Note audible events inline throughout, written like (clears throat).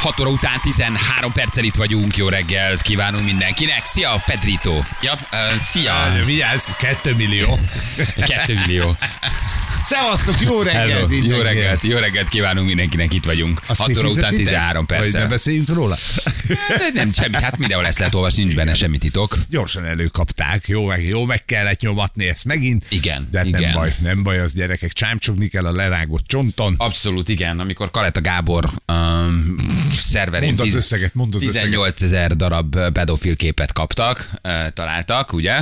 6 óra után 13 perccel itt vagyunk. Jó reggelt kívánunk mindenkinek. Szia, Pedrito. Ja, uh, szia. Vigyázz, 2 millió. 2 millió. Szevasztok, jó reggelt Hello. Jó mindenkinek. reggelt, jó reggelt kívánunk mindenkinek, itt vagyunk. Azt 6 ti óra után fizetitek? 13 Vagy ne perccel. beszéljünk róla? Nem, semmi, hát mindenhol ezt lehet olvasni, nincs benne semmi titok. Gyorsan előkapták, jó meg, jó meg kellett nyomatni ezt megint. Igen, De hát igen. nem baj, nem baj, az gyerekek, csámcsogni kell a lerágott csonton. Abszolút igen, amikor Kaleta Gábor um, szerverén Mondd az összeget, mondd az 18 ezer darab pedofil képet kaptak, találtak, ugye?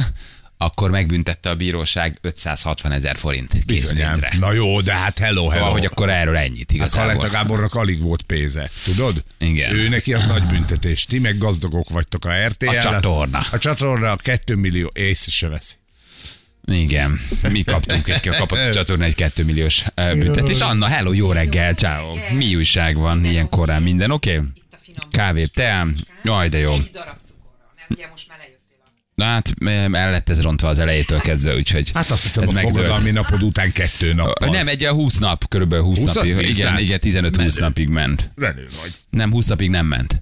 Akkor megbüntette a bíróság 560 ezer forint készpénzre. Na jó, de hát hello, hello. Szóval, hogy akkor erről ennyit A igazából. Kaleta Gábornak alig volt pénze, tudod? Igen. Ő neki az nagy büntetés. Ti meg gazdagok vagytok a RTL. A csatorna. A csatorna a 2 millió észre se veszi. Igen, mi kaptunk egy, (laughs) kapott a csatorna egy 2 milliós eh, büntetést. Anna, hello, jó reggel, ciao. Mi újság van ilyen korán minden, oké? Okay? Itt a finom Kávé, teám, jaj, de jó. Egy darab cukorral, mert ugye most már lejöttél a... Na hát el lett ez rontva az elejétől kezdve, úgyhogy Hát azt hiszem, ez a fogadalmi napod után kettő nap. Nem, egy a 20 nap, körülbelül 20, 20 napig. Igen, igen, 15-20 menő. napig ment. Renő vagy. Nem, 20 napig nem ment.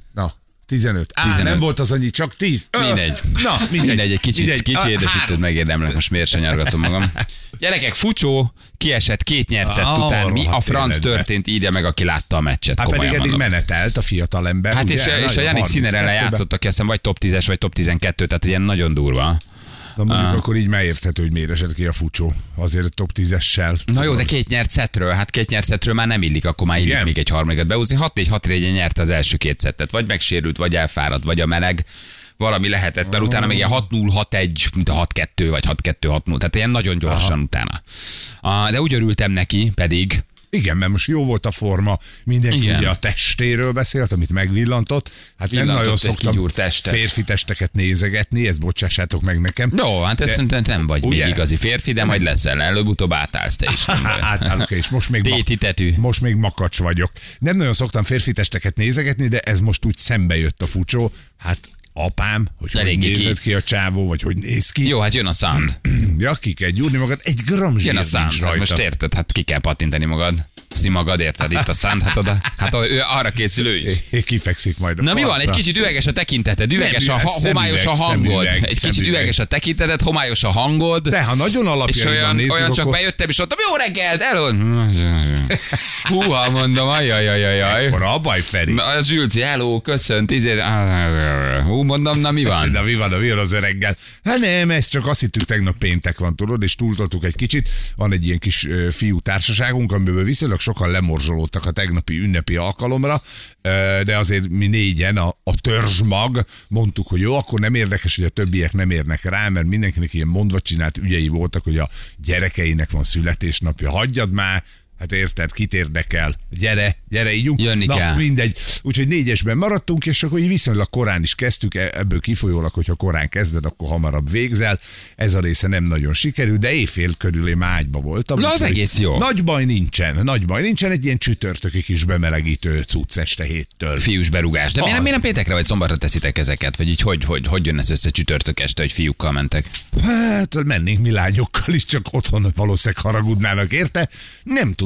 Na, 15. Á, 15. nem volt az annyi, csak 10. Ö, Mindegy. Na, mindegy. Mindegy, egy kicsit, Mindegy. kicsi édesítőt megérdemlek, most miért se nyargatom magam. (laughs) Gyerekek, Fucsó kiesett két nyercett Ah, után. Mi a franc életbe. történt, írja meg, aki látta a meccset. Hát pedig eddig mondom. menetelt a fiatal ember. Hát ugye? és, és a Janik Színerele 32-ben. játszott, aki azt vagy top 10-es, vagy top 12, tehát ilyen nagyon durva. Na mondjuk akkor így már érthető, hogy miért esett ki a fucsó. Azért a top 10-essel. Na jó, de két nyert szettről, hát két nyert szettről már nem illik, akkor már illik még egy harmadikat beúzni. 6-4 6 4 nyerte az első két szettet, vagy megsérült, vagy elfáradt, vagy a meleg. Valami lehetett, mert utána még ilyen 6-0, 6-1, mint a 6-2, vagy 6-2, 6-0. Tehát ilyen nagyon gyorsan Aha. utána. Ah, De úgy örültem neki, pedig, Igen, mert most jó volt a forma, mindenki Igen. ugye a testéről beszélt, amit megvillantott. Hát nem Villantott nagyon egy szoktam testet. férfi testeket nézegetni, ezt bocsássátok meg nekem. jó, hát ez szerintem nem vagy Ugye? még igazi férfi, de majd leszel, előbb-utóbb átállsz te is. (laughs) nem baj. Hát, és most még, Déti tetű. most még makacs vagyok. Nem nagyon szoktam férfi testeket nézegetni, de ez most úgy szembe jött a fucsó. Hát apám, hogy hogy Eléggé ki- nézett ki a csávó, vagy hogy néz ki. Jó, hát jön a sound. (clears throat) Ja, ki kell gyúrni magad, egy gram zsír Jön a nincs sound. Hát rajta. most érted, hát ki kell patintani magad. Ezt magad érted, itt a sound, hát, oda, hát ő arra készül ő is. Kifekszik majd a Na mi van? Egy kicsit üveges a tekinteted, üveges a üveg, ha- homályos a hangod. szemüveg, Egy kicsit szemüveg. üveges a tekinteted, homályos a hangod. De ha nagyon és alapjaiban olyan, nézzük, olyan csak akkor bejöttem, és mondtam, jó reggelt, elő. (laughs) Húha, mondom, ajajajajaj. akkor a baj, Feri. Na, Az Zsülci, hello, köszönt, izé, hú, mondom, na mi van? De mi van, mi van az öreggel? Hát nem, ez csak azt hittük, tegnap péntek van, tudod, és túltoltuk egy kicsit. Van egy ilyen kis fiú társaságunk, amiből viszonylag sokan lemorzsolódtak a tegnapi ünnepi alkalomra, de azért mi négyen, a, a törzsmag, mondtuk, hogy jó, akkor nem érdekes, hogy a többiek nem érnek rá, mert mindenkinek ilyen mondva csinált ügyei voltak, hogy a gyerekeinek van születésnapja, hagyjad már, Hát érted, kit érdekel? Gyere, gyere, ígyunk. Jönni Na, kell. mindegy. Úgyhogy négyesben maradtunk, és akkor így viszonylag korán is kezdtük, e- ebből kifolyólag, hogyha korán kezded, akkor hamarabb végzel. Ez a része nem nagyon sikerült, de éjfél körül én ágyba voltam. Na, az egész jó. Nagy baj nincsen, nagy baj nincsen, egy ilyen csütörtöki kis bemelegítő cucc este héttől. Fiús berugás. De miért nem, miért nem péntekre vagy szombatra teszitek ezeket? Vagy így hogy, hogy, hogy jön ez össze csütörtök este, hogy fiúkkal mentek? Hát mennénk mi lányokkal is, csak otthon valószínűleg haragudnának érte. Nem tudom,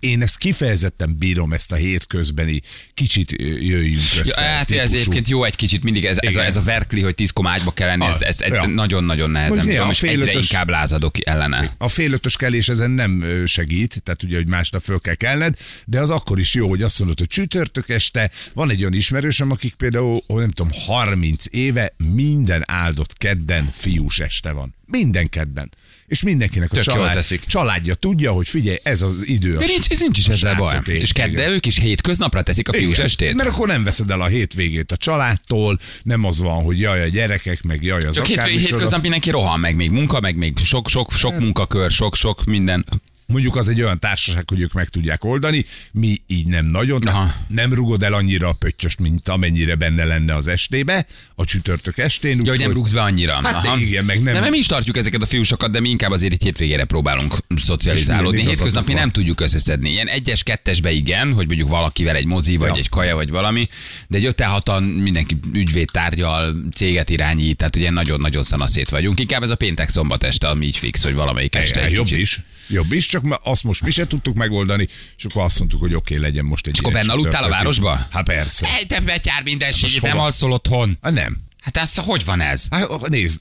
én ezt kifejezetten bírom, ezt a hétközbeni kicsit jöjjünk össze. Ja, hát ez egyébként jó egy kicsit mindig ez, ez, a, ez a verkli, hogy már ágyba kell lenni, ez, ez, ez Ja. nagyon-nagyon nehezen tudom, ja, és egyre ötös- inkább lázadok ellene. A fél ötös kelés ezen nem segít, tehát ugye, hogy másnap föl kell kellned, de az akkor is jó, hogy azt mondod, hogy csütörtök este, van egy olyan ismerősöm, akik például, nem tudom, 30 éve minden áldott kedden fiús este van. Minden kedden. És mindenkinek a Tök család, teszik. családja tudja, hogy figyelj, ez az idő. De nincs, nincs is ezzel baj. És kedde ők is hétköznapra teszik a fiús estét. Mert akkor nem veszed el a hétvégét a családtól, nem az van, hogy jaj a gyerekek, meg jaj az Csak hétköznap mindenki rohan, meg még munka, meg még sok, sok, sok munkakör, sok, sok minden. Mondjuk az egy olyan társaság, hogy ők meg tudják oldani, mi így nem nagyon, Aha. nem rugod el annyira a pöttyöst, mint amennyire benne lenne az estébe, a csütörtök estén. Ja, hogy nem rúgsz be annyira. Hát de igen, meg nem- mert mi is tartjuk ezeket a fiúsokat, de mi inkább azért egy hétvégére próbálunk szocializálódni. Hétköznapi igazatok nem tudjuk összeszedni. Ilyen egyes, kettesbe igen, hogy mondjuk valakivel egy mozi, vagy Ja. egy kaja, vagy valami, de egy öten hatan mindenki ügyvéd tárgyal, céget irányít, tehát ugye nagyon-nagyon szanaszét vagyunk. Inkább ez a péntek szombat este, ami így fix, hogy valamelyik este jobb is. Jobb is, csak ma- azt most mi se tudtuk megoldani, és akkor azt mondtuk, hogy oké, legyen most egy És akkor benne aludtál a városba? Hát persze. Egy te betyár mindenségét, Most nem hova? alszol otthon. Hát nem. Hát ez hogy van ez? Hát nézd,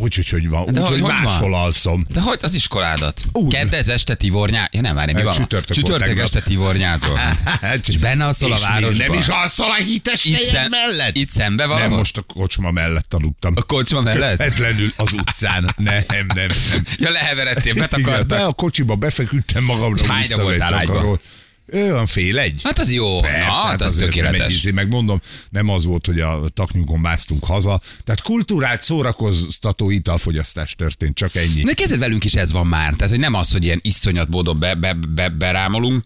hogy, hogy, hogy van. De Úgy, hogy- hogy máshol van? alszom. De hogy az iskoládat? Úgy. Keddes este tivornyá... Ja nem, várj, mi Hát van? csütörtök Csütörtök este tivornyázol. (laughs) Hát, És benne alszol a és még városba? Nem is alszol a hites Itt, szem, mellett? itt szembe valahol? Nem, most a kocsma mellett aludtam. A kocsma mellett? Közvetlenül az utcán. Nem, nem, nem. (laughs) Ja, leheveredtél, Igen, be betakartak. a kocsiba befeküdtem magamra. Hányra voltál ágyba? Ő van fél egy. Hát az jó, Persze, na, hát az azért nem egy tökéletes. izé, meg mondom, nem az volt, hogy a taknyunkon másztunk haza. Tehát kultúrált szórakoztató italfogyasztás történt, csak ennyi. De kezded velünk is ez van már. Tehát, hogy nem az, hogy ilyen iszonyat módon be, be, be, berámolunk,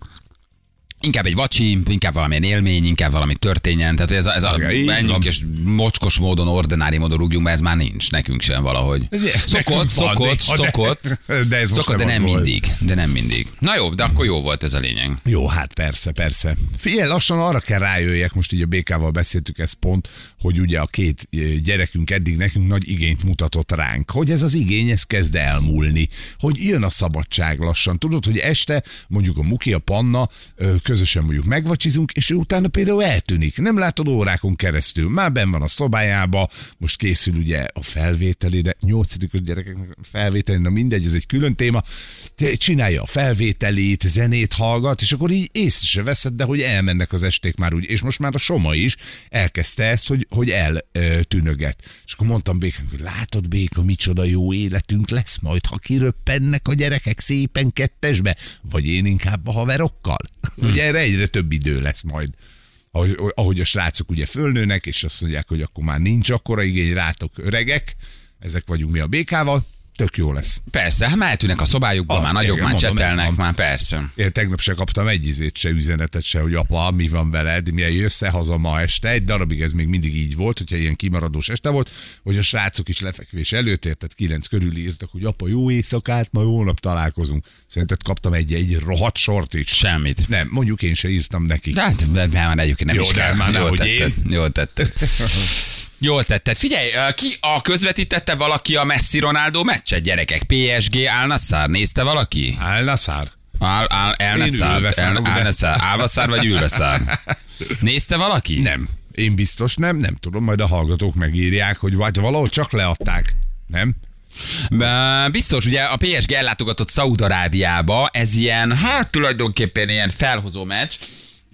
Inkább egy vacsi, inkább valamilyen élmény, inkább valami történjen. Tehát ez a, ez a van. menjünk és mocskos módon, ordinári módon rúgjunk, mert ez már nincs nekünk sem valahogy. Szokott, szokott, de- szokott. de ez most szokott, de nem mindig. De nem mindig. Na jó, de akkor jó volt ez a lényeg. Jó, hát persze, persze. Figyelj, lassan arra kell rájöjjek, most így a BK-val beszéltük ezt pont, hogy ugye a két eh, gyerekünk eddig nekünk nagy igényt mutatott ránk, hogy ez az igény, ez kezd elmúlni, hogy jön a szabadság lassan. Tudod, hogy este mondjuk a Muki, a Panna ö, közösen mondjuk megvacsizunk, és ő utána például eltűnik. Nem látod órákon keresztül. Már benn van a szobájába, most készül ugye a felvételére, nyolcadikos gyerekeknek felvételére, mindegy, ez egy külön téma. Csinálja a felvételét, zenét hallgat, és akkor így észre se veszed, de hogy elmennek az esték már úgy. És most már a Soma is elkezdte ezt, hogy, hogy eltűnöget. És akkor mondtam Békának, hogy látod Béka, micsoda jó életünk lesz majd, ha kiröppennek a gyerekek szépen kettesbe, vagy én inkább a haverokkal. Hogy erre egyre több idő lesz majd. Ahogy, ahogy a srácok ugye fölnőnek, és azt mondják, hogy akkor már nincs akkora igény rátok öregek, ezek vagyunk mi a békával, tök jó lesz. Persze, hát már eltűnnek a szobájukba, Az, már nagyok, igen, már mondom, csetelnek, már persze. Én tegnap se kaptam egy izét, se üzenetet, se, hogy apa, mi van veled, milyen jössz -e haza ma este. Egy darabig ez még mindig így volt, hogyha ilyen kimaradós este volt, hogy a srácok is lefekvés előtt érted, kilenc körül írtak, hogy apa, jó éjszakát, ma holnap találkozunk. Szerinted kaptam egy, egy rohadt sort is. Semmit. Nem, mondjuk én se írtam neki. Hát már egyébként nem Jó, is de kell. már nehogy tetted. én. Jól tetted. Jól tetted. Figyelj, ki a közvetítette valaki a Messi Ronaldo meccset, gyerekek? PSG Al Nassr, nézte valaki? Álnaszár. Al, al, El Én Nassr, ülveszárok, El, de- El Nassr, Alvaszár vagy Ülveszár? (laughs) Nézte valaki? Nem. Én biztos nem, nem tudom, majd a hallgatók megírják, hogy vagy valahol csak leadták. Nem? Biztos, ugye a PSG ellátogatott Szaúd-Arábiába, ez ilyen, hát tulajdonképpen ilyen felhozó meccs.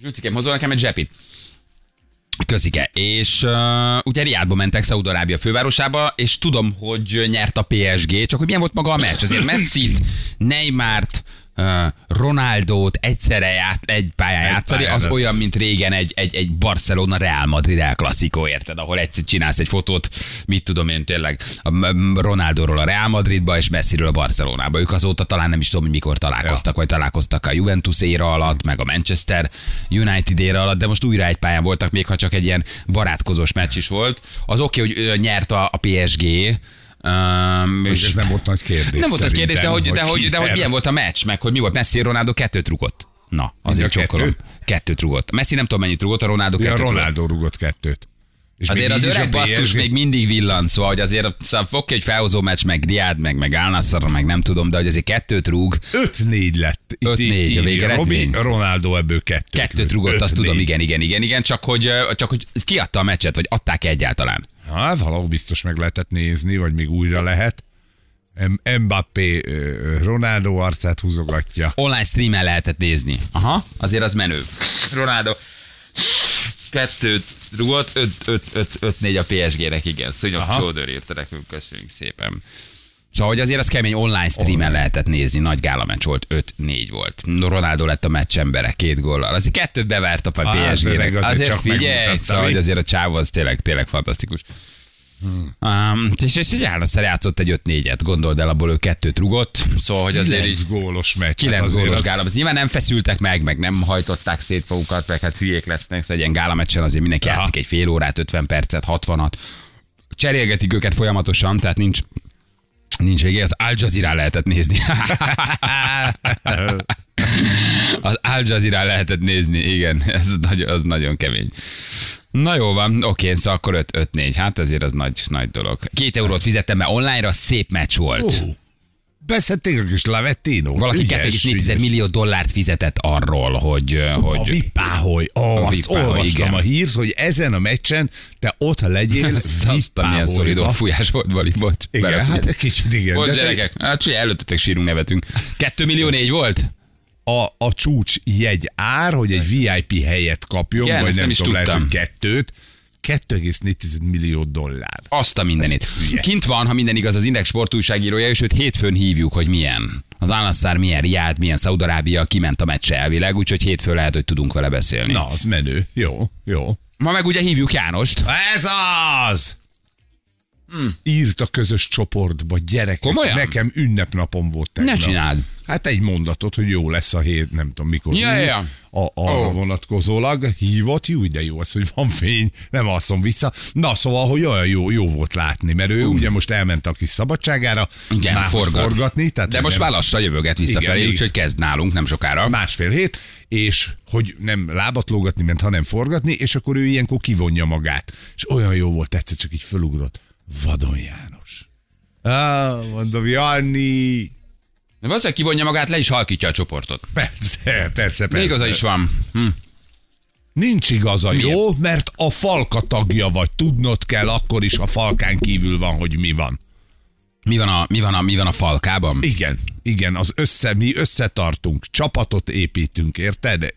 Zsücikém, hozol nekem egy zsepit. Közike. És uh, ugye Riádba mentek Szaúd-Arábia fővárosába, és tudom, hogy nyert a PSG, csak hogy milyen volt maga a meccs. Azért Messi-t, Neymart, Ronaldót egyszerre ját, egy pályán Egy játszani, pályán az ez- olyan, mint régen egy, egy, egy Barcelona Real Madrid el klasszikó, érted? Ahol egyszer csinálsz egy fotót, mit tudom én tényleg, a Ronaldóról a Real Madridba, és Messiről a Barcelonába. Ők azóta talán nem is tudom, hogy mikor találkoztak, ja. vagy találkoztak a Juventus éra alatt, meg a Manchester United éra alatt, de most újra egy pályán voltak, még ha csak egy ilyen barátkozós meccs is volt. Az oké, okay, hogy nyert a, a PSG, Um, És ez nem volt nagy kérdés. nem volt nagy kérdés, de hogy, de, hogy, de hogy milyen volt a meccs, meg hogy mi volt. Messi Ronaldo kettőt rugott. Na, azért csokkolom. kettőt? Kettőt rugott. Messi nem tudom mennyit rugott, a Ronaldo Ja, kettőt rugott. Ronaldo rugott kettőt. És Azért az öreg basszus még mindig villan, szóval, hogy azért szóval oké, hogy felhozó meccs, meg Riad, meg, meg Al meg nem tudom, de hogy azért kettőt rúg, 5-4 lett. Itt 5-4 a végeredmény. Robi, Ronaldo ebből kettőt. kettőt rúgott, azt 5-4. tudom, igen, igen, igen, igen, csak hogy, csak hogy kiadta a meccset, vagy adták egyáltalán. Hát valahol biztos meg lehetett nézni, vagy még újra lehet. M- Mbappé Ronaldo arcát húzogatja. Online streamen lehetett nézni. Aha, azért az menő. Ronaldo kettőt rugott, 5-4 a PSG-nek, igen. Szúnyog. Csódör írta nekünk, köszönjük szépen. Szóval, hogy azért az kemény online streamen lehetett nézni, nagy gála meccs volt, 5-4 volt. Ronaldo lett a meccs embere két góllal. Azért kettőt bevert a Á, az PSG-nek. azért Azért csak figyelj, szóval, hogy azért a csávó az tényleg, tényleg fantasztikus. Um, és, és egy állatszere játszott egy 5-4-et, gondold el, abból ő kettőt rugott, szóval, hogy azért így 9 gólos meccs. 9 Hát gólos az- gála. Az nyilván nem feszültek meg, meg nem hajtották szét magukat, meg hát hülyék lesznek, szóval egy ilyen gálameccsen azért mindenki Aha. játszik egy fél órát, 50 percet, 60-at. Cserélgetik őket folyamatosan, tehát nincs Nincs végé, az Al Jazeera lehetett nézni. (laughs) az Al Jazeera lehetett nézni, igen, ez nagy, az nagyon kemény. Na jó van, oké, szóval akkor 5-4, hát azért az nagy, nagy dolog. Két eurót fizettem, mert online-ra szép meccs volt. Ó, Beszedték a kis Lavettino. Valaki 2,4 millió dollárt fizetett arról, hogy, A hogy Vipáholy. Ó, azt Vipáholy, olvastam igen. a hírt, hogy ezen a meccsen te ott legyél azt, azt a milyen szorító fújás volt, Bali, bocs. Igen, belefújt. hát egy kicsit igen. Bocs, de te- gyerekek, hát előttetek sírunk, nevetünk. 2 millió négy volt? a, a csúcs jegy ár, hogy egy VIP helyet kapjon, Igen, vagy nem, nem is tudom, lehet, hogy kettőt, 2,4 millió dollár. Azt a mindenit. Kint van, ha minden igaz, az Index sportújságírója, és őt hétfőn hívjuk, hogy milyen. Az Al-Nassr milyen, Riad, milyen, Szaudarábia, kiment a meccse elvileg, úgyhogy hétfőn lehet, hogy tudunk vele beszélni. Na, az menő. Jó, jó. Ma meg ugye hívjuk Jánost. Ez az! Írt a közös csoportba, gyerekek. Komolyan? Nekem ünnepnapom volt tegnap. Ne csináld. Hát egy mondatot, hogy jó lesz a hét, nem tudom mikor. Ja, ja. A, arra Ó. vonatkozólag hívott, jó, de jó az, hogy van fény, nem alszom vissza. Na, szóval, hogy olyan jó, jó volt látni, mert ő ugye most elment a kis szabadságára, Igen, már forgat. forgatni. Tehát De most nem- már lassan jövöget visszafelé, úgyhogy kezd nálunk nem sokára. másfél hét, és hogy nem lábat lógatni ment, hanem forgatni, és akkor ő ilyenkor kivonja magát. És olyan jó volt, egyszer csak így fölugrott. Vadon János. Ah, mondom, Janni. De valószínűleg kivonja magát, le is halkítja a csoportot. Persze, persze, persze. De igaza is van. Hm. Nincs igaza, Miért? jó? Mert a falka tagja vagy. Tudnod kell akkor is, a falkán kívül van, hogy mi van. Mi van a, mi van a, mi van a falkában? Igen, igen, az össze, mi összetartunk, csapatot építünk, érted?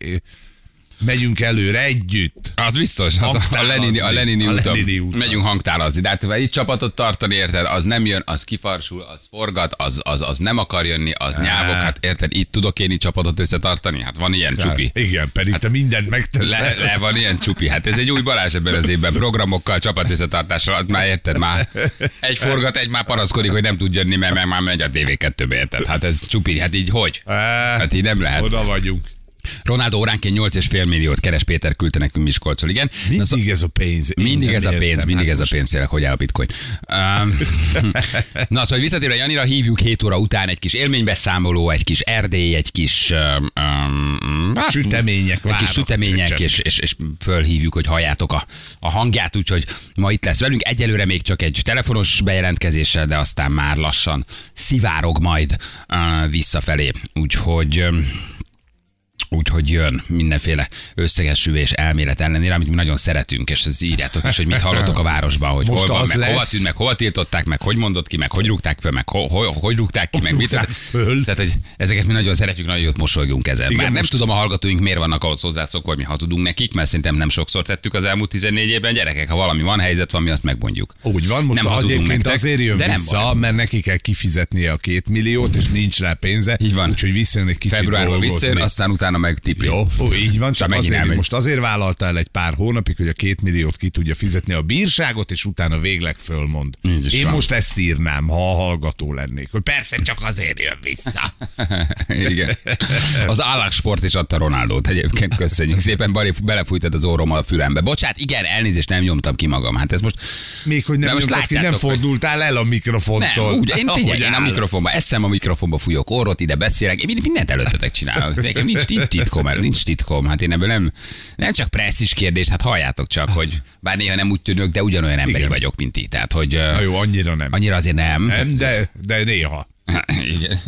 Megyünk előre együtt. Az biztos, az a. Lenini, a Lenini A úton. Lenini úton. Megyünk hangtálazni, de hát ha itt csapatot tartani, érted, az nem jön, az kifarsul, az forgat, az, az, az nem akar jönni, az nyávok, hát érted, itt tudok én itt csapatot összetartani? Hát van ilyen csupi. Hát, igen, pedig hát, te mindent megteszel. Le, le, van ilyen csupi. Hát ez egy új Balázs ebben az évben. Programokkal, csapat összetartással, hát már érted, már egy forgat, egy már panaszkodik, hogy nem tud jönni, mert, mert már megy a TV2-be, érted? Hát ez csupi, hát így hogy? Hát így nem lehet. Oda vagyunk. Ronaldo óránként 8,5 milliót keres, Péter küldte nekünk Miskolcról, igen. Na, Mindig ez a pénz. Én mindig ez a pénz, értem. mindig Hát ez a pénz, tényleg, hogy áll a bitcoin. Um, (laughs) na, szóval visszatérve Janira, hívjuk 7 óra után egy kis élménybeszámoló, egy kis Erdély, egy kis um, hát, Sütemények egy kis sütemények, és, és, és fölhívjuk, hogy halljátok a, a hangját, úgyhogy ma itt lesz velünk. Egyelőre még csak egy telefonos bejelentkezéssel, de aztán már lassan szivárog majd uh, visszafelé. Úgyhogy... Um, Úgyhogy jön mindenféle összegesülés elmélet ellenére, amit mi nagyon szeretünk, és ez írjátok is, hogy mit hallottok a városban, hogy Most hol van, meg lesz. hova tűnt, meg hova tiltották, meg hogy mondott ki, meg hogy rúgták föl, meg ho, ho, hogy rúgták ki, meg mit. föl? Tehát, hogy ezeket mi nagyon szeretjük, nagyon jót mosolygunk ezen. Igen, Bár nem most- tudom a hallgatóink miért vannak ahhoz hozzászokva, hogy mi hazudunk nekik, mert szerintem nem sokszor tettük az elmúlt 14 évben. Gyerekek, ha valami van, helyzet van, mi azt megmondjuk. Úgy van, most Nem nem hazudunk nektek, azért jön de nem vissza, baj. mert neki kell kifizetnie a két milliót, és nincs rá pénze. Így van. Úgyhogy visszajön egy kicsit Februárban visszajön, aztán utána meg tipli. Jó, ó, így van, csak megint azért, elmegy. most azért vállalta el egy pár hónapig, hogy a két milliót ki tudja fizetni a bírságot, és utána végleg fölmond. Így Én van. most ezt írnám, ha a hallgató lennék, hogy persze csak azért jön vissza. (laughs) Igen. Az állássport is adta Ronaldót egyébként, köszönjük szépen, Bari belefújtad az orrom a fülembe. Bocsát, igen, elnézést, nem nyomtam ki magam. Hát ez most... Még hogy nem, most nyomtad ki, nem látjátok, hogy- fordultál el a mikrofontól. Nem, úgy, én figyelj, én a mikrofonba, eszem a mikrofonba, fújok orrot, ide beszélek, én mindent előttetek csinálok. Nekem nincs, nincs titkom, nincs titkom. Hát én ebből nem, nem csak presszis kérdés, hát halljátok csak, hogy bár néha nem úgy tűnök, de ugyanolyan emberi Igen. vagyok, mint ti. Tehát, hogy Na jó, annyira nem. annyira azért nem. Nem, de, de néha. (laughs) Igen.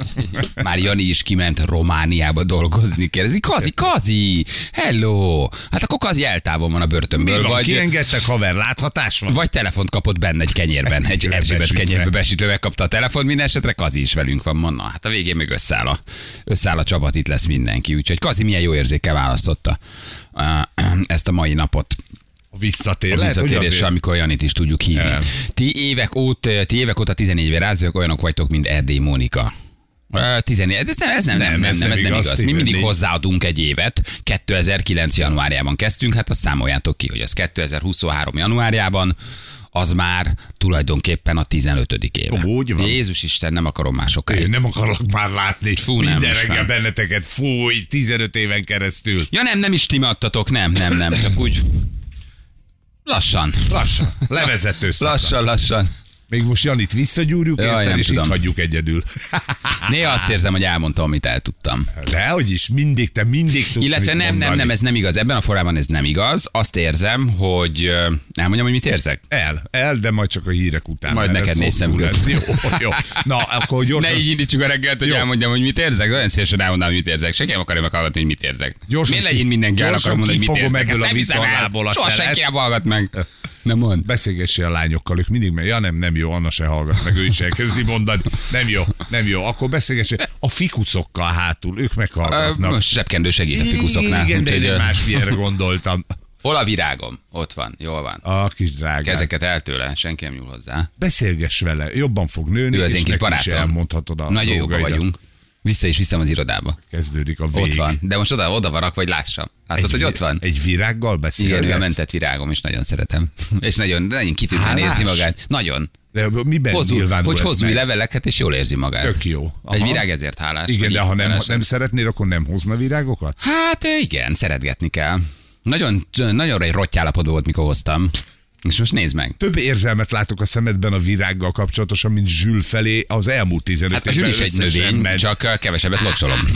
Már Jani is kiment Romániába dolgozni. Kérdezi, Kazi, Kazi, hello. Hát akkor Kazi eltávon van a börtönből, van, vagy, kiengedtek, haver, láthatás van? vagy telefont kapott benne egy kenyérben, egy. Erzsébet kenyérbe besütve megkapta a telefon, minden esetre Kazi is velünk van, mondna. Hát a végén még összeáll a, összeáll a csapat, itt lesz mindenki. Úgyhogy Kazi milyen jó érzékkel választotta ezt a mai napot A visszatér. a azért- amikor Janit is tudjuk hívni. Igen. Ti évek, óta, ti évek óta 14 éve rázők olyanok vagytok, mint Erdély Mónika. Ö, 14, ez nem, ez nem, nem, nem, nem, ez nem igaz. Mi mindig 14. hozzáadunk egy évet. 2009. januárjában kezdtünk, hát azt számoljátok ki, hogy az 2023. januárjában az már tulajdonképpen a 15. éve. Úgy van. Jézus Isten, nem akarom már sokáig. Én nem akarok már látni Fú, nem, minden reggel benneteket. Fúj, 15 éven keresztül. Ja nem, nem is timadtatok, nem, nem, nem, csak úgy lassan. Lassan. Levezető szakasz. Lassan, lassan. Még most Janit visszagyúrjuk, Jaj, érted, nem és tudom. itt hagyjuk egyedül. (laughs) Néha azt érzem, hogy elmondtam, amit eltudtam. Dehogy is, mindig, te mindig tudsz Illetve nem, nem, mondani. nem, ez nem igaz. Ebben a formában ez nem igaz. Azt érzem, hogy elmondjam, hogy mit érzek. El, el, de majd csak a hírek után. Majd neked nézem közt. Jó, jó. Na, akkor gyorsan. Ne így indítsuk a reggelt, hogy Jó. elmondjam, hogy mit érzek. Olyan szívesen elmondom, hogy mit érzek. Senki nem akarja meghallgatni, hogy mit érzek. Gyorsan Miért legyen mindenki el akarom mondani, hogy mit érzek. Ezt nem hiszem el. Soha senki nem hallgat meg. (laughs) Nem mond. Beszélgessél a lányokkal, ők mindig meg, ja nem, nem jó, Anna se hallgat meg, ő is elkezdi mondani. Nem jó, nem jó. Akkor beszélgessél a fikucokkal hátul, ők meghallgatnak. Most zsebkendő segít a fikuszoknál. Igen, de én másmilyenre gondoltam. (laughs) Hol a virágom? Ott van, jól van. A kis drágám. Kezeket el tőle, senki nem nyúl hozzá. Beszélgess vele, jobban fog nőni, Ő az és én kis barátom. elmondhatod a Nagyon dolgaidat. vagyunk. Vissza is viszem az irodába. Kezdődik a vég. Ott van. De most oda, oda van rakva, hogy lássam. Látod, hogy vi- ott van? Egy virággal beszélgetsz? Igen, ő a mentett virágom, és nagyon szeretem. (laughs) És nagyon, nagyon kitűnően érzi magát. Nagyon. De miben Hozzú, hogy hozzú meg? leveleket, és jól érzi magát. Tök jó. Egy Aha. virág ezért hálás. Igen, vagy de ha nem, hálás. nem szeretnél, akkor nem hozna virágokat? Hát igen, szeretgetni kell. Nagyon, nagyon egy rottyállapotban volt, mikor hoztam. És most nézd meg. Több érzelmet látok a szemedben a virággal kapcsolatosan, mint Zsül felé az elmúlt 15 Hát a zsűr is egy növény, ment. csak kevesebbet locsolom. (laughs)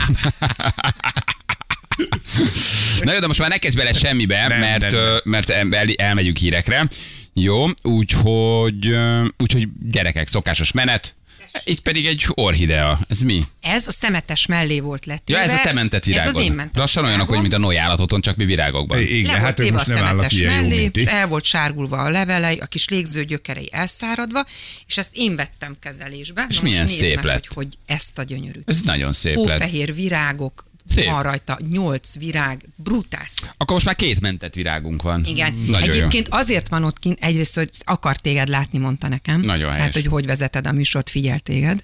Na jó, de most már ne kezdj bele semmibe, Nem, mert, nem, nem. mert el, elmegyünk hírekre. Jó, úgyhogy, úgyhogy gyerekek, szokásos menet. Itt pedig egy orhidea. Ez mi? Ez a szemetes mellé volt lett. Ja, ez a te mentett virágod. Ez az én mentett Lassan olyanok, hogy mint a Noé állatot, csak mi virágokban. Igen, Le hát téve most a nem állnak szemetes ilyen jó, mellé, mint ti. el volt sárgulva a levelei, a kis légző gyökerei elszáradva, és ezt én vettem kezelésbe. És Na milyen szép meg, lett. Hogy, hogy ezt a gyönyörűt. Ez nagyon szép lett. Hófehér virágok, Szép. van rajta nyolc virág, brutális. Akkor most már két mentett virágunk van. Igen. Nagyon Egyébként azért van ott kint, egyrészt, hogy akar téged látni, mondta nekem. Nagyon helyes. Tehát, hogy hogy vezeted a műsort, figyel téged.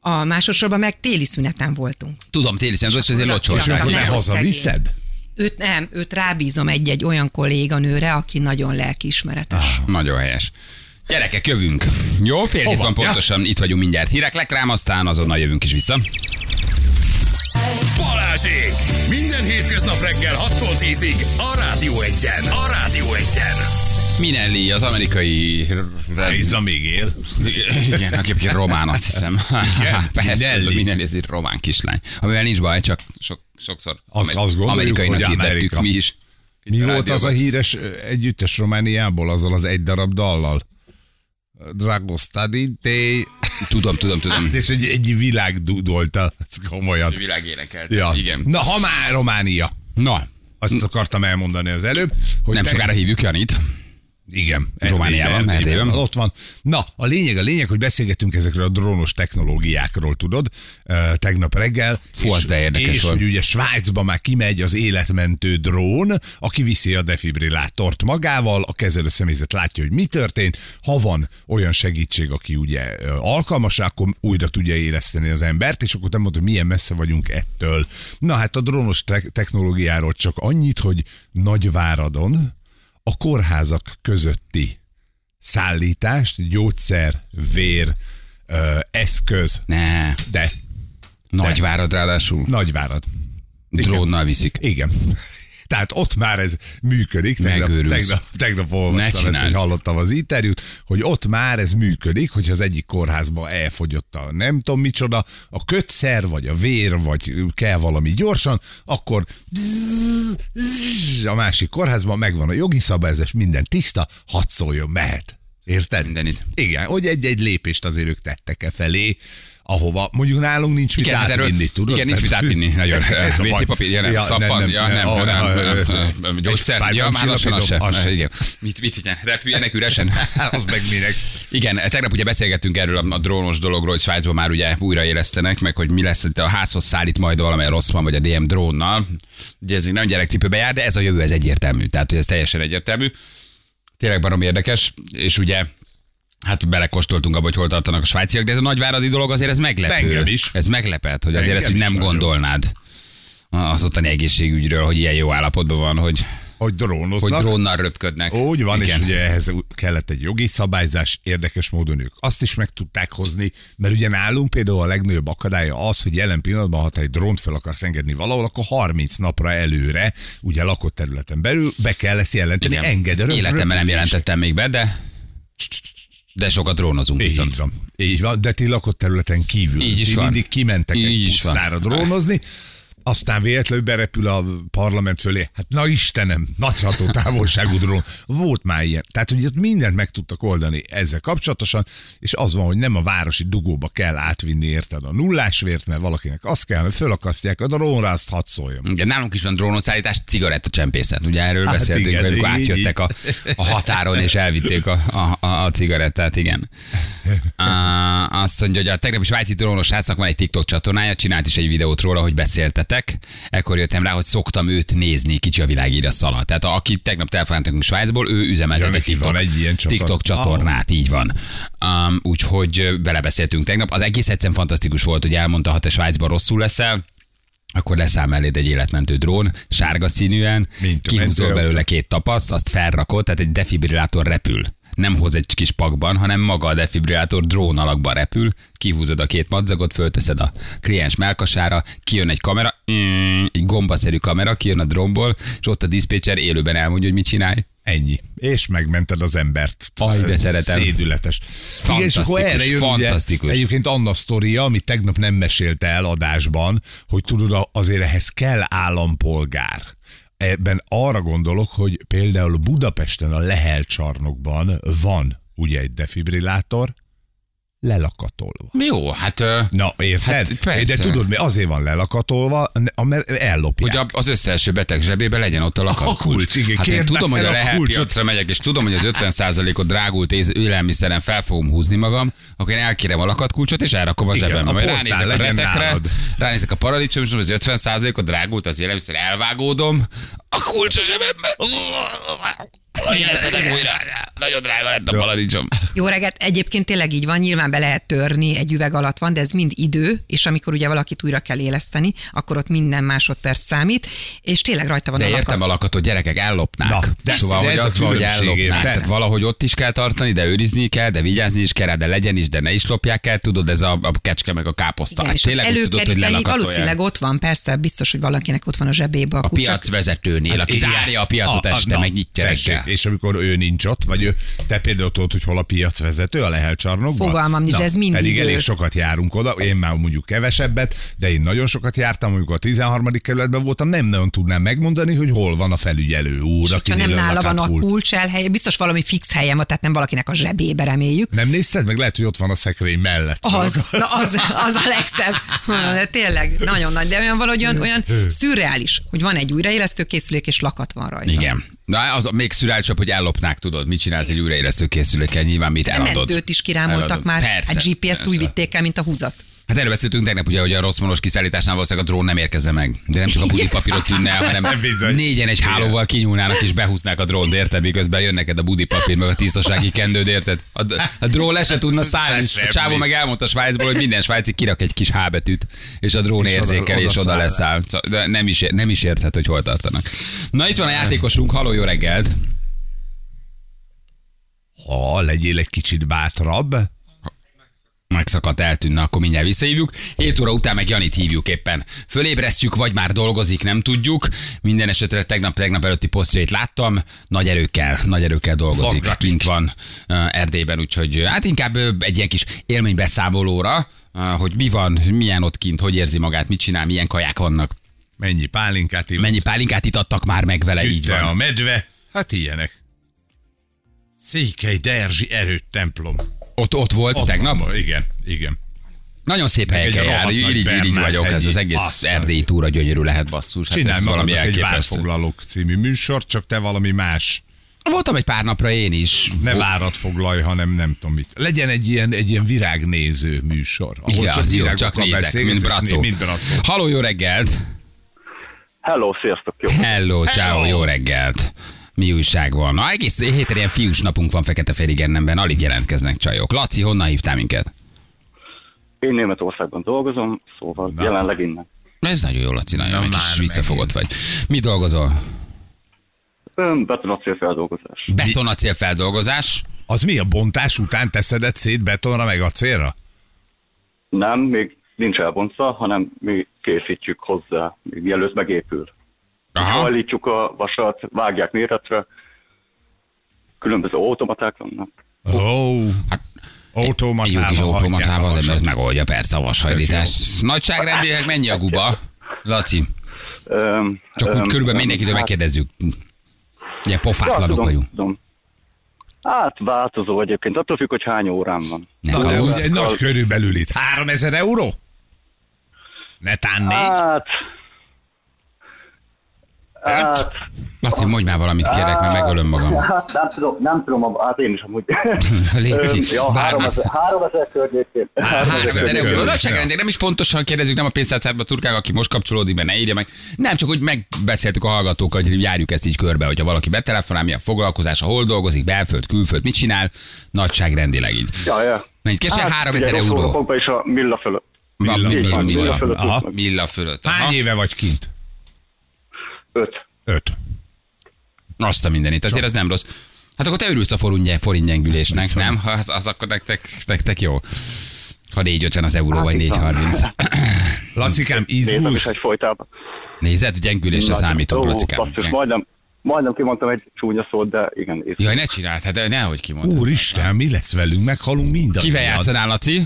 A másodszorban meg téli szüneten voltunk. jó. Tudom, téli színes, és ezért És locsolták. hogy hazaviszed? Őt nem, őt rábízom egy-egy olyan kolléganőre, aki nagyon lelkiismeretes. Ah. Nagyon helyes. Gyerekek, jövünk. Jó, fél hét Hova? van pontosan, itt vagyunk mindjárt. Hírek lekrám, aztán azonnal jövünk is vissza. Balázsék! Minden hétköznap reggel 6-tól 10-ig a Rádió Egyen. A Rádió Egyen. Minelli, az amerikai... Liza még él. Igen, aki aki román, azt hiszem. (laughs) Persze, ez a Minelli. Minelli, ez egy román kislány. Amivel nincs baj, csak sok, sokszor Azt- azt gondoljuk, amerikainak hogy hirdettük Amerika. mi is. Itt Mi volt az a híres együttes Romániából, azzal az egy darab dallal? Dragostadi, te... Tudom, tudom, tudom. És egy, egy világ dudolta, ez komolyan. Világ énekelt. Ja. Igen. Na, ha már Románia, Na, azt akartam elmondani az előbb, hogy nem te- sokára hívjuk Janit. Igen. Romániában, Erdélyben. Ott van. Na, a lényeg, a lényeg, hogy beszélgetünk ezekről a drónos technológiákról, tudod, tegnap reggel. Fú, és, az de érdekes és volt. hogy ugye Svájcba már kimegy az életmentő drón, aki viszi a defibrillátort magával, a kezelő személyzet látja, hogy mi történt. Ha van olyan segítség, aki ugye alkalmas, akkor újra tudja éleszteni az embert, és akkor te mondod, hogy milyen messze vagyunk ettől. Na hát a drónos te- technológiáról csak annyit, hogy Nagyváradon a kórházak közötti szállítást, gyógyszer, vér, ö, eszköz, Ne, de Nagyvárad ráadásul. Nagyvárad. Drónnal viszik. Igen. Tehát ott már ez működik. Tegnap, Megőrülsz. tegnap, tegnap olvastam ezt, hogy hallottam az interjút, hogy ott már ez működik, hogyha az egyik kórházba elfogyott a nem tudom micsoda, a kötszer, vagy a vér, vagy kell valami gyorsan, akkor bzzz, bzzz, a másik kórházban megvan a jogi szabályozás, minden tiszta, hadd szóljon, mehet. Érted? Mindenit. Igen, hogy egy-egy lépést azért ők tettek e felé, ahova mondjuk nálunk nincs mit Igen, hát átvinni, tudod? igen, nincs mit átvinni, nagyon. A WC papír, ja, nem, szappan, ja, nem, nem, gyógyszer, ja, már lassan, az igen. Mit, mit, igen, repüljenek üresen. (laughs) Az meg minek. Igen, tegnap ugye beszélgettünk erről a, drónos dologról, hogy Svájcban már ugye újraélesztenek, meg hogy mi lesz, hogy a házhoz szállít majd valamilyen rossz van, vagy a DM drónnal. Ugye ez nem gyerekcipőbe jár, de ez a jövő, ez egyértelmű. Tehát, hogy ez teljesen egyértelmű. Tényleg barom érdekes, és ugye Hát belekóstoltunk abba, hogy hol tartanak a svájciak, de ez a nagyváradi dolog azért ez meglepő. Engem is. Ez meglepett, hogy azért Engem ezt is nem gondolnád az ottani egészségügyről, hogy ilyen jó állapotban van, hogy Hogy drónoznak. hogy drónnal röpködnek. Úgy van, Igen. és ugye ehhez kellett egy jogi szabályzás, érdekes módon ők azt is meg tudták hozni, mert ugye nálunk például a legnagyobb akadálya az, hogy jelen pillanatban, ha te egy drónt fel akarsz engedni valahol, akkor 30 napra előre, ugye lakott területen belül be kell ezt jelenteni, enged Életemben nem jelentettem még be, de de sokat drónozunk viszont. Így van. Így van, de ti lakott területen kívül. Így is ti van. mindig kimentek Így egy pusztára drónozni, aztán véletlenül berepül a parlament fölé. Hát na Istenem, nagy hatótávolságú drón. Volt már ilyen. Tehát, hogy ott mindent meg tudtak oldani ezzel kapcsolatosan, és az van, hogy nem a városi dugóba kell átvinni, érted, a nullásvért, mert valakinek az kell, hogy fölakasztják a drónra, azt hadd szóljon. Igen, nálunk is van drónoszállítás, cigarettacsempészet. Ugye erről Hát beszéltünk, igen, amikor így, átjöttek a, a határon és elvitték a, a, a, a cigarettát, igen. Uh, azt mondja, hogy a tegnapi svájci drónos srácnak van egy TikTok csatornája, csinált is egy videót róla, hogy beszéltetek. Ekkor jöttem rá, hogy szoktam őt nézni, kicsi a világír a szala. Tehát aki tegnap telefonáltunk Svájcból, ő üzemeltet Ja, egy TikTok, egy ilyen. TikTok csatornát, így van. Um, úgyhogy ö, belebeszéltünk tegnap. Az egész egyszerűen fantasztikus volt, hogy elmondta, ha te Svájcban rosszul leszel, akkor leszáll eléd egy életmentő drón, sárga színűen, kihúzol belőle két tapaszt, azt felrakod, tehát egy defibrillátor repül. Nem hoz egy kis pakban, hanem maga a defibrillátor drón alakban repül, kihúzod a két madzagot, fölteszed a kliens melkasára, kijön egy kamera, mm, egy gombaszerű kamera, kijön a drónból, és ott a diszpécser élőben elmondja, hogy mit csinálj. Ennyi. És megmented az embert. Aj, de szeretem. Szédületes. Igen, és akkor Fantasztikus, erre jön fantasztikus. Ugye, egyébként Anna sztoria, amit tegnap nem mesélte el adásban, hogy tudod, azért ehhez kell állampolgár. Ebben arra gondolok, hogy például Budapesten a Lehel csarnokban van ugye egy defibrillátor, lelakatolva. Jó, hát... Na, érted? Hát persze. De tudod, mi azért van lelakatolva, mert ellopják. hogy a- az összeelső beteg zsebébe legyen ott a lakat A kulcs, igen, Hát én tudom, hogy a el a Lehel piacra megyek, és tudom, hogy az 50%-ot drágult élelmiszeren fel fogom húzni magam, akkor én elkérem a lakatkulcsot, és elrakom a Igen, zsebembe. a Majd portál ránézek a retekre, nálad. ránézek a paradicsom, és az 50%-ot drágult az élelmiszer, elvágódom, a kulcs a zsebembe. Éleszedek újra. Nagyon drága lett a paradicsom. Jó reggelt, egyébként tényleg így van, nyilván be lehet törni, egy üveg alatt van, de ez mind idő, és amikor ugye valakit újra kell éleszteni, akkor ott minden másodperc számít, és tényleg rajta van De a értem lakat. a lakatot, gyerekek, ellopnák. Na, de szóval, de hogy az van, hogy ellopnák. Tehát valahogy ott is kell tartani, de őrizni kell, de vigyázni is kell de legyen is, de ne is lopják el. Tudod, ez a, a kecske meg a káposzta. Igen, Hát tényleg tudod, hogy lelakatolják. valószínűleg ott van, persze, biztos, hogy valakinek ott van a zsebébe a, A kulcs. piacvezetőnél, aki Igen. zárja a piacot este, megnyitja tessék, reggel. És amikor ő nincs ott, vagy ő, te például tudod, hogy hol a piacvezető a Lehel csarnokban? Fogalmam nincs, ez mind Pedig elég sokat járunk oda, én már mondjuk kevesebbet, de én nagyon sokat jártam, amikor a 13. kerületben voltam, nem nagyon tudnám megmondani, hogy hol van a felügyelő úr, Ha aki nem nála van a kulcs elhely, biztos valami fix helyen van, tehát nem valakinek a zsebébe reméljük. Nem nézted meg? Lehet, hogy ott van a szekrény mellett. Az, na az, az a legszebb. De tényleg, nagyon nagy. De olyan valahogy olyan, olyan szürreális, hogy van egy újraélesztő készülék, és lakat van rajta. Igen. Na, az még szürreálisabb, hogy ellopnák, tudod, mit csinálsz egy újraélesztő készülékkel, nyilván mit eladod. mentőt is kirámoltak Eladod. már, Persze, egy GPS-t úgy persze. vitték el, mint a húzat. Hát erről beszéltünk tegnap, ugye, hogy a rossz monos kiszállításnál valószínűleg a drón nem érkezze meg. De nem csak a budi papírot tűnne hanem (laughs) négyen egy hálóval kinyúlnának és behúznák a drónt, érted? Miközben jön neked a budi papír, meg a tisztasági kendőd, érted? A, a drón le se tudna szállni. A csávó meg elmondta Svájcból, hogy minden svájci kirak egy kis H betűt, és a drón érzékel, és oda száll. leszáll. Szóval- De nem is, nem is érthet, hogy hol tartanak. Na itt van a játékosunk, haló, jó reggelt! Ha legyél egy kicsit bátrabb, megszakadt, eltűnne, akkor mindjárt visszahívjuk. 7 óra után meg Janit hívjuk éppen. Fölébresztjük, vagy már dolgozik, nem tudjuk. Minden esetre tegnap, tegnap előtti posztjait láttam. Nagy erőkkel, nagy erőkkel dolgozik. Fogatik. Kint van uh, Erdélyben, úgyhogy hát inkább egy ilyen kis élménybeszámolóra, uh, hogy mi van, milyen ott kint, hogy érzi magát, mit csinál, milyen kaják vannak. mennyi pálinkát ivott, Mennyi pálinkát itattak már meg vele, így Ütte van. a medve, hát ilyenek. Székely Derzsi erőt templom. Ott, ott volt Ott tegnap. van, Igen, igen. Nagyon szép helyeken jár, irigy, irigy vagyok, ez az egész Azt erdélyi túra gyönyörű lehet basszus. Hát Csinálj valami egy várfoglalók című műsort, csak te valami más. Voltam egy pár napra én is. Ne várat foglalj, hanem nem tudom mit. Legyen egy ilyen, egy ilyen virágnéző műsor. ahol Igen, az jó, csak nézek, beszélgetsz, mint bracó. Mint bracó. Halló, jó reggelt! Hello, sziasztok, jó. Hello, ciao, Hello. jó reggelt! Mi újság van? Na, egész héten ilyen fiús napunk van fekete féligennemben, alig jelentkeznek csajok. Laci, honnan hívtál minket? Én Németországban dolgozom, szóval Na. jelenleg innen. Ez nagyon jó, Laci, nagyon kis visszafogott megint. vagy. Mi dolgozol? Ön betonacél feldolgozás. Betonacél feldolgozás. Az mi a bontás után teszed szét betonra meg acélra? Nem, még nincs elbontva, hanem mi készítjük hozzá, még mielőtt megépül. Aha. Hajlítjuk a vasat, vágják méretre, különböző automaták vannak. Ó, oh, Hát, automatával. Egy kis hajtják a automatával, az ember megoldja persze a vashajlítást. Nagyságrendileg mennyi a guba? Laci, Öm, csak úgy öm, körülbelül öm, mindenkitől hát- megkérdezzük. Ugye Ja, pofátlanok tudom, vagyunk. tudom. Hát változó egyébként, attól függ, hogy hány órán van. Ne Na, de úgy egy nagy körülbelül itt. 3000 euró? Netán négy? Hát... Hát, Laci, mondj már valamit kérlek, mert megölöm magam. (laughs) hát nem tudom, nem tudom, hát én is amúgy. (laughs) Öm, ja. 3000 3000 környékén. 3000 euró. körül. Nagyságrendileg nem is pontosan kérdezzük, nem a pénztárcádba turkál, aki most kapcsolódik be, ne írja meg. Nem, csak úgy megbeszéltük a hallgatókkal, hogy járjuk ezt így körbe, hogyha valaki betelefonál, milyen foglalkozása, hol dolgozik, belföld, külföld, mit csinál, nagyságrendileg így. Ja, ja. Mennyit keresel? 3000 ugye, euró. Rokokban is a milla fölött. Milla mi- mi- fölött. Milla, fölött. Aha. Milla fölött. Hány éve vagy kint? Öt. Öt. Azt a mindenit, azért az nem rossz. Hát akkor te örülsz a forintgyengülésnek, Viszont. nem? Ha Az, az akkor nektek, nektek jó. Ha 4,50 az euró, Hát vagy itt van. 4,30. (clears throat) Lacikám, izgulsz? egy folytában. Nézed, gyengülésre Ó, Lacikám. basszus, majdnem, majdnem kimondtam egy csúnya szót, de igen. észre. Jaj, ne csináld, hát nehogy kimondod. Úristen, mi lesz velünk? Meghalunk mindannyian. Kivel játszanál, Laci?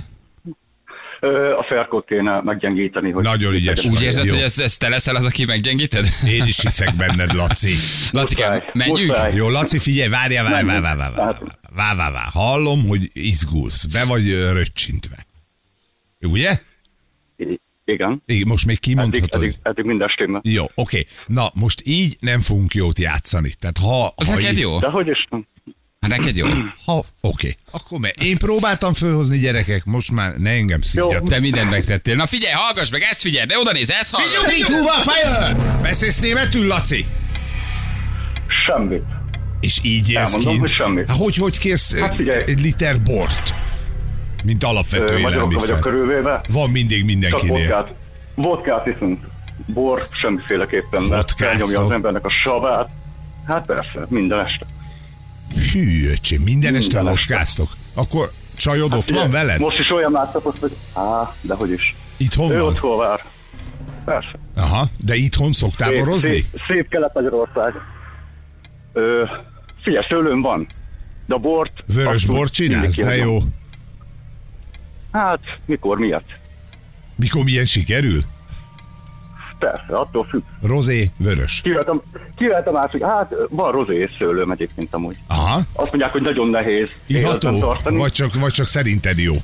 a Ferkot kéne meggyengíteni. Hogy Nagyon ügyes. Úgy érzed, jó. hogy ez, ez te leszel az, aki meggyengíted? Én is hiszek benned, Laci. (laughs) Laci, menjünk? Muszáj. Jó, Laci, figyelj, várjál, várjál, hát- várjál, várjál, várjál, várjál, várjál. Hallom, hogy izgulsz, be vagy röccsintve. Ugye? Igen. Igen, most még kimondhatod. Eddig, eddig, eddig minden stimmel. Jó, oké. Okay. Na, most így nem fogunk jót játszani. Tehát ha... Az ha neked így... jó? De hogy is nem. Hát neked jó? (clears throat) Ha, oké. Akkor me- én próbáltam fölhozni gyerekek, most már ne engem szígyat. Te mindent megtettél. Na figyelj, hallgass meg, ezt figyelj, de oda néz, ezt hallgass. fire! Beszélsz németül, Laci? Semmit. És így élsz Elmondom, kint? hogy semmit. Hát hogy, hogy kérsz Hát figyelj. egy liter bort? Mint alapvető Ö, Magyarok vagyok élelmiszer. körülvéve. Van mindig Csak mindenkinél. vodkát. Vodkát iszunk. Bor semmiféleképpen, mert felnyomja az embernek a savát. Hát persze, minden este. Hű, öcsém, minden este Minden este. vodkáztok. Akkor csajod ott van veled? Most is olyan látszott, hogy á, de hogy is. Itthon Ő van? otthon vár. Persze. Aha, de itthon szoktál Szép, borozni? szép, szép Kelet-Magyarország. Ö, figyelj, szőlőm van. De a bort... Vörös bort csinálsz, de jó. Hát, mikor, miért? Mikor milyen sikerül? Persze, attól függ. Rozé, vörös. Kivettem, kivettem át, hogy hát van rozé és szőlőm egyébként amúgy. Aha, Azt mondják, hogy nagyon nehéz iható, vagy csak, vagy csak szerinted jó.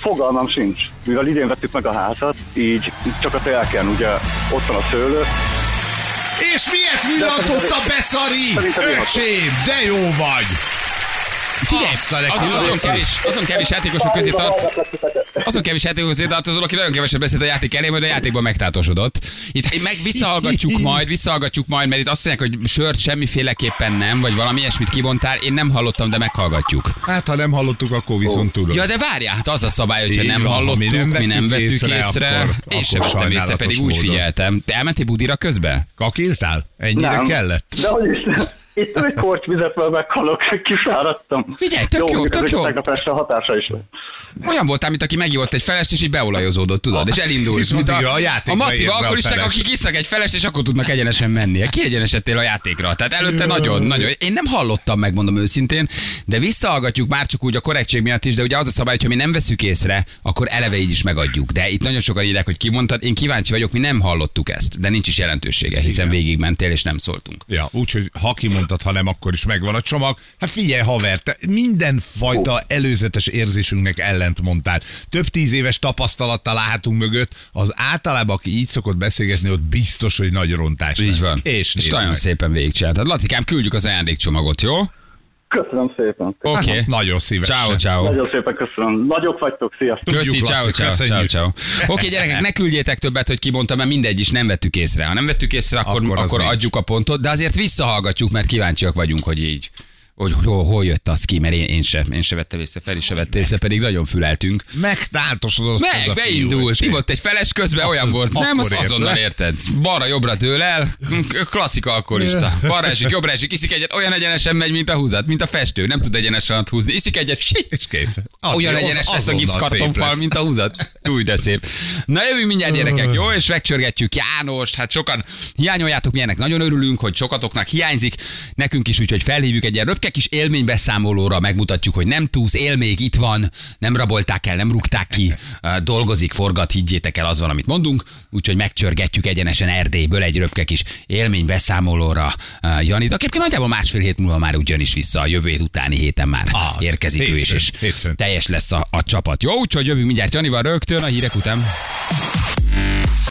Fogalmam sincs. Mivel idén vettük meg a házat, így csak a telken, ugye ott van a szőlő. És miért villantott a beszari? Öcsém, de jó vagy! Figyelj, Azt a az, legjobb. azon, kevés, azon kevés játékosok közé tart, azon kevés játékosok közé tartozol, aki nagyon keveset beszélt a játék elé, majd a játékban megtátosodott. Itt meg visszahallgatjuk (laughs) majd, visszahallgatjuk majd, mert itt azt mondják, hogy sört semmiféleképpen nem, vagy valami ilyesmit kibontál. Én nem hallottam, de meghallgatjuk. Hát, ha nem hallottuk, akkor viszont tudod. Ja, de várjál, hát az a szabály, hogyha nem hallottuk, mi nem mi nem vettük észre, észre, akkor- én sem vettem észre, pedig úgy módon. figyeltem. Te elmentél Budira közbe? Kakiltál? Ennyire Nem. kellett? De hogy is, itt egy kortyvizetvel meghalok, kisáradtam. Figyelj, tök jó, mondjuk tök jó. Tegnap este hatása is lett. Olyan voltál, mint aki megívott egy felest, és így beolajozódott, tudod, és elindult. És mint a a, játékra a masszív a alkoholisták, feles. akik isznak egy felest, és akkor tudnak egyenesen menni. Kiegyenesedtél a játékra. Tehát előtte nagyon, nagyon. Én nem hallottam, megmondom őszintén, de visszahallgatjuk már csak úgy a korrektség miatt is, de ugye az a szabály, hogy ha mi nem veszük észre, akkor eleve így is megadjuk. De itt nagyon sokan írják, hogy kimondtad. Én kíváncsi vagyok, mi nem hallottuk ezt, de nincs is jelentősége, hiszen végigmentél és nem szóltunk. Ja, úgyhogy ha kimondtad, ha nem, akkor is megvan a csomag. Hát figyelj, haver, te mindenfajta előzetes érzésünknek ellent mondtál. Több tíz éves tapasztalattal állhatunk mögött, az általában, aki így szokott beszélgetni, ott biztos, hogy nagy rontás lesz. Így van. És, és nagyon meg. szépen végigcsináltad. Lacikám, küldjük az ajándékcsomagot, jó? Köszönöm szépen. Oké. Hát, nagyon szívesen. Ciao, ciao. Nagyon szépen köszönöm. Nagyok vagytok, sziasztok. Köszi, Tudjuk, ciao, ciao, ciao, köszönjük. ciao. Oké, gyerekek, ne küldjétek többet, hogy kimondtam, mert mindegy is, nem vettük észre. Ha nem vettük észre, akkor, Akkor akkor, adjuk a pontot, de azért visszahallgatjuk, mert kíváncsiak vagyunk, hogy így hogy hol, hol jött az ki, mert én, én sem, én se vettem észre, Feri se vette észre, pedig nagyon füleltünk. Megtáltosodott az Meg, a fiú, beindult, öcsém. hívott egy feles közben, olyan volt. Nem, az azonnal le. érted. Balra-jobbra dől el, klasszik alkoholista. Balra esik, jobbra esik, iszik egyet, olyan egyenesen megy, mint a húzat, mint a festő. Nem tud egyenesen húzni. Iszik egyet, shit, És kész. olyan Az- egyenes lesz a gipszkartonfal, mint a húzat. Új, de szép. Na jövünk mindjárt gyerekek, jó? És megcsörgetjük Jánost. Hát sokan hiányoljátok, milyenek nagyon örülünk, hogy sokatoknak hiányzik. Nekünk is úgy, hogy felhívjuk egy ilyen röpke kis élménybeszámolóra, megmutatjuk, hogy nem túsz, él még itt van, nem rabolták el, nem rúgták ki, (laughs) eh, dolgozik, forgat, higgyétek el, az van, amit mondunk. Úgyhogy megcsörgetjük egyenesen Erdélyből egy röpke kis élménybeszámolóra eh, Janit. Aki nagyjából másfél hét múlva már ugyan is vissza, a jövő hét utáni héten már Az. érkezik ő is, Hétfőn, és hétfőn. teljes lesz a, a csapat. Jó, úgyhogy jövünk mindjárt Janival rögtön a hírek után.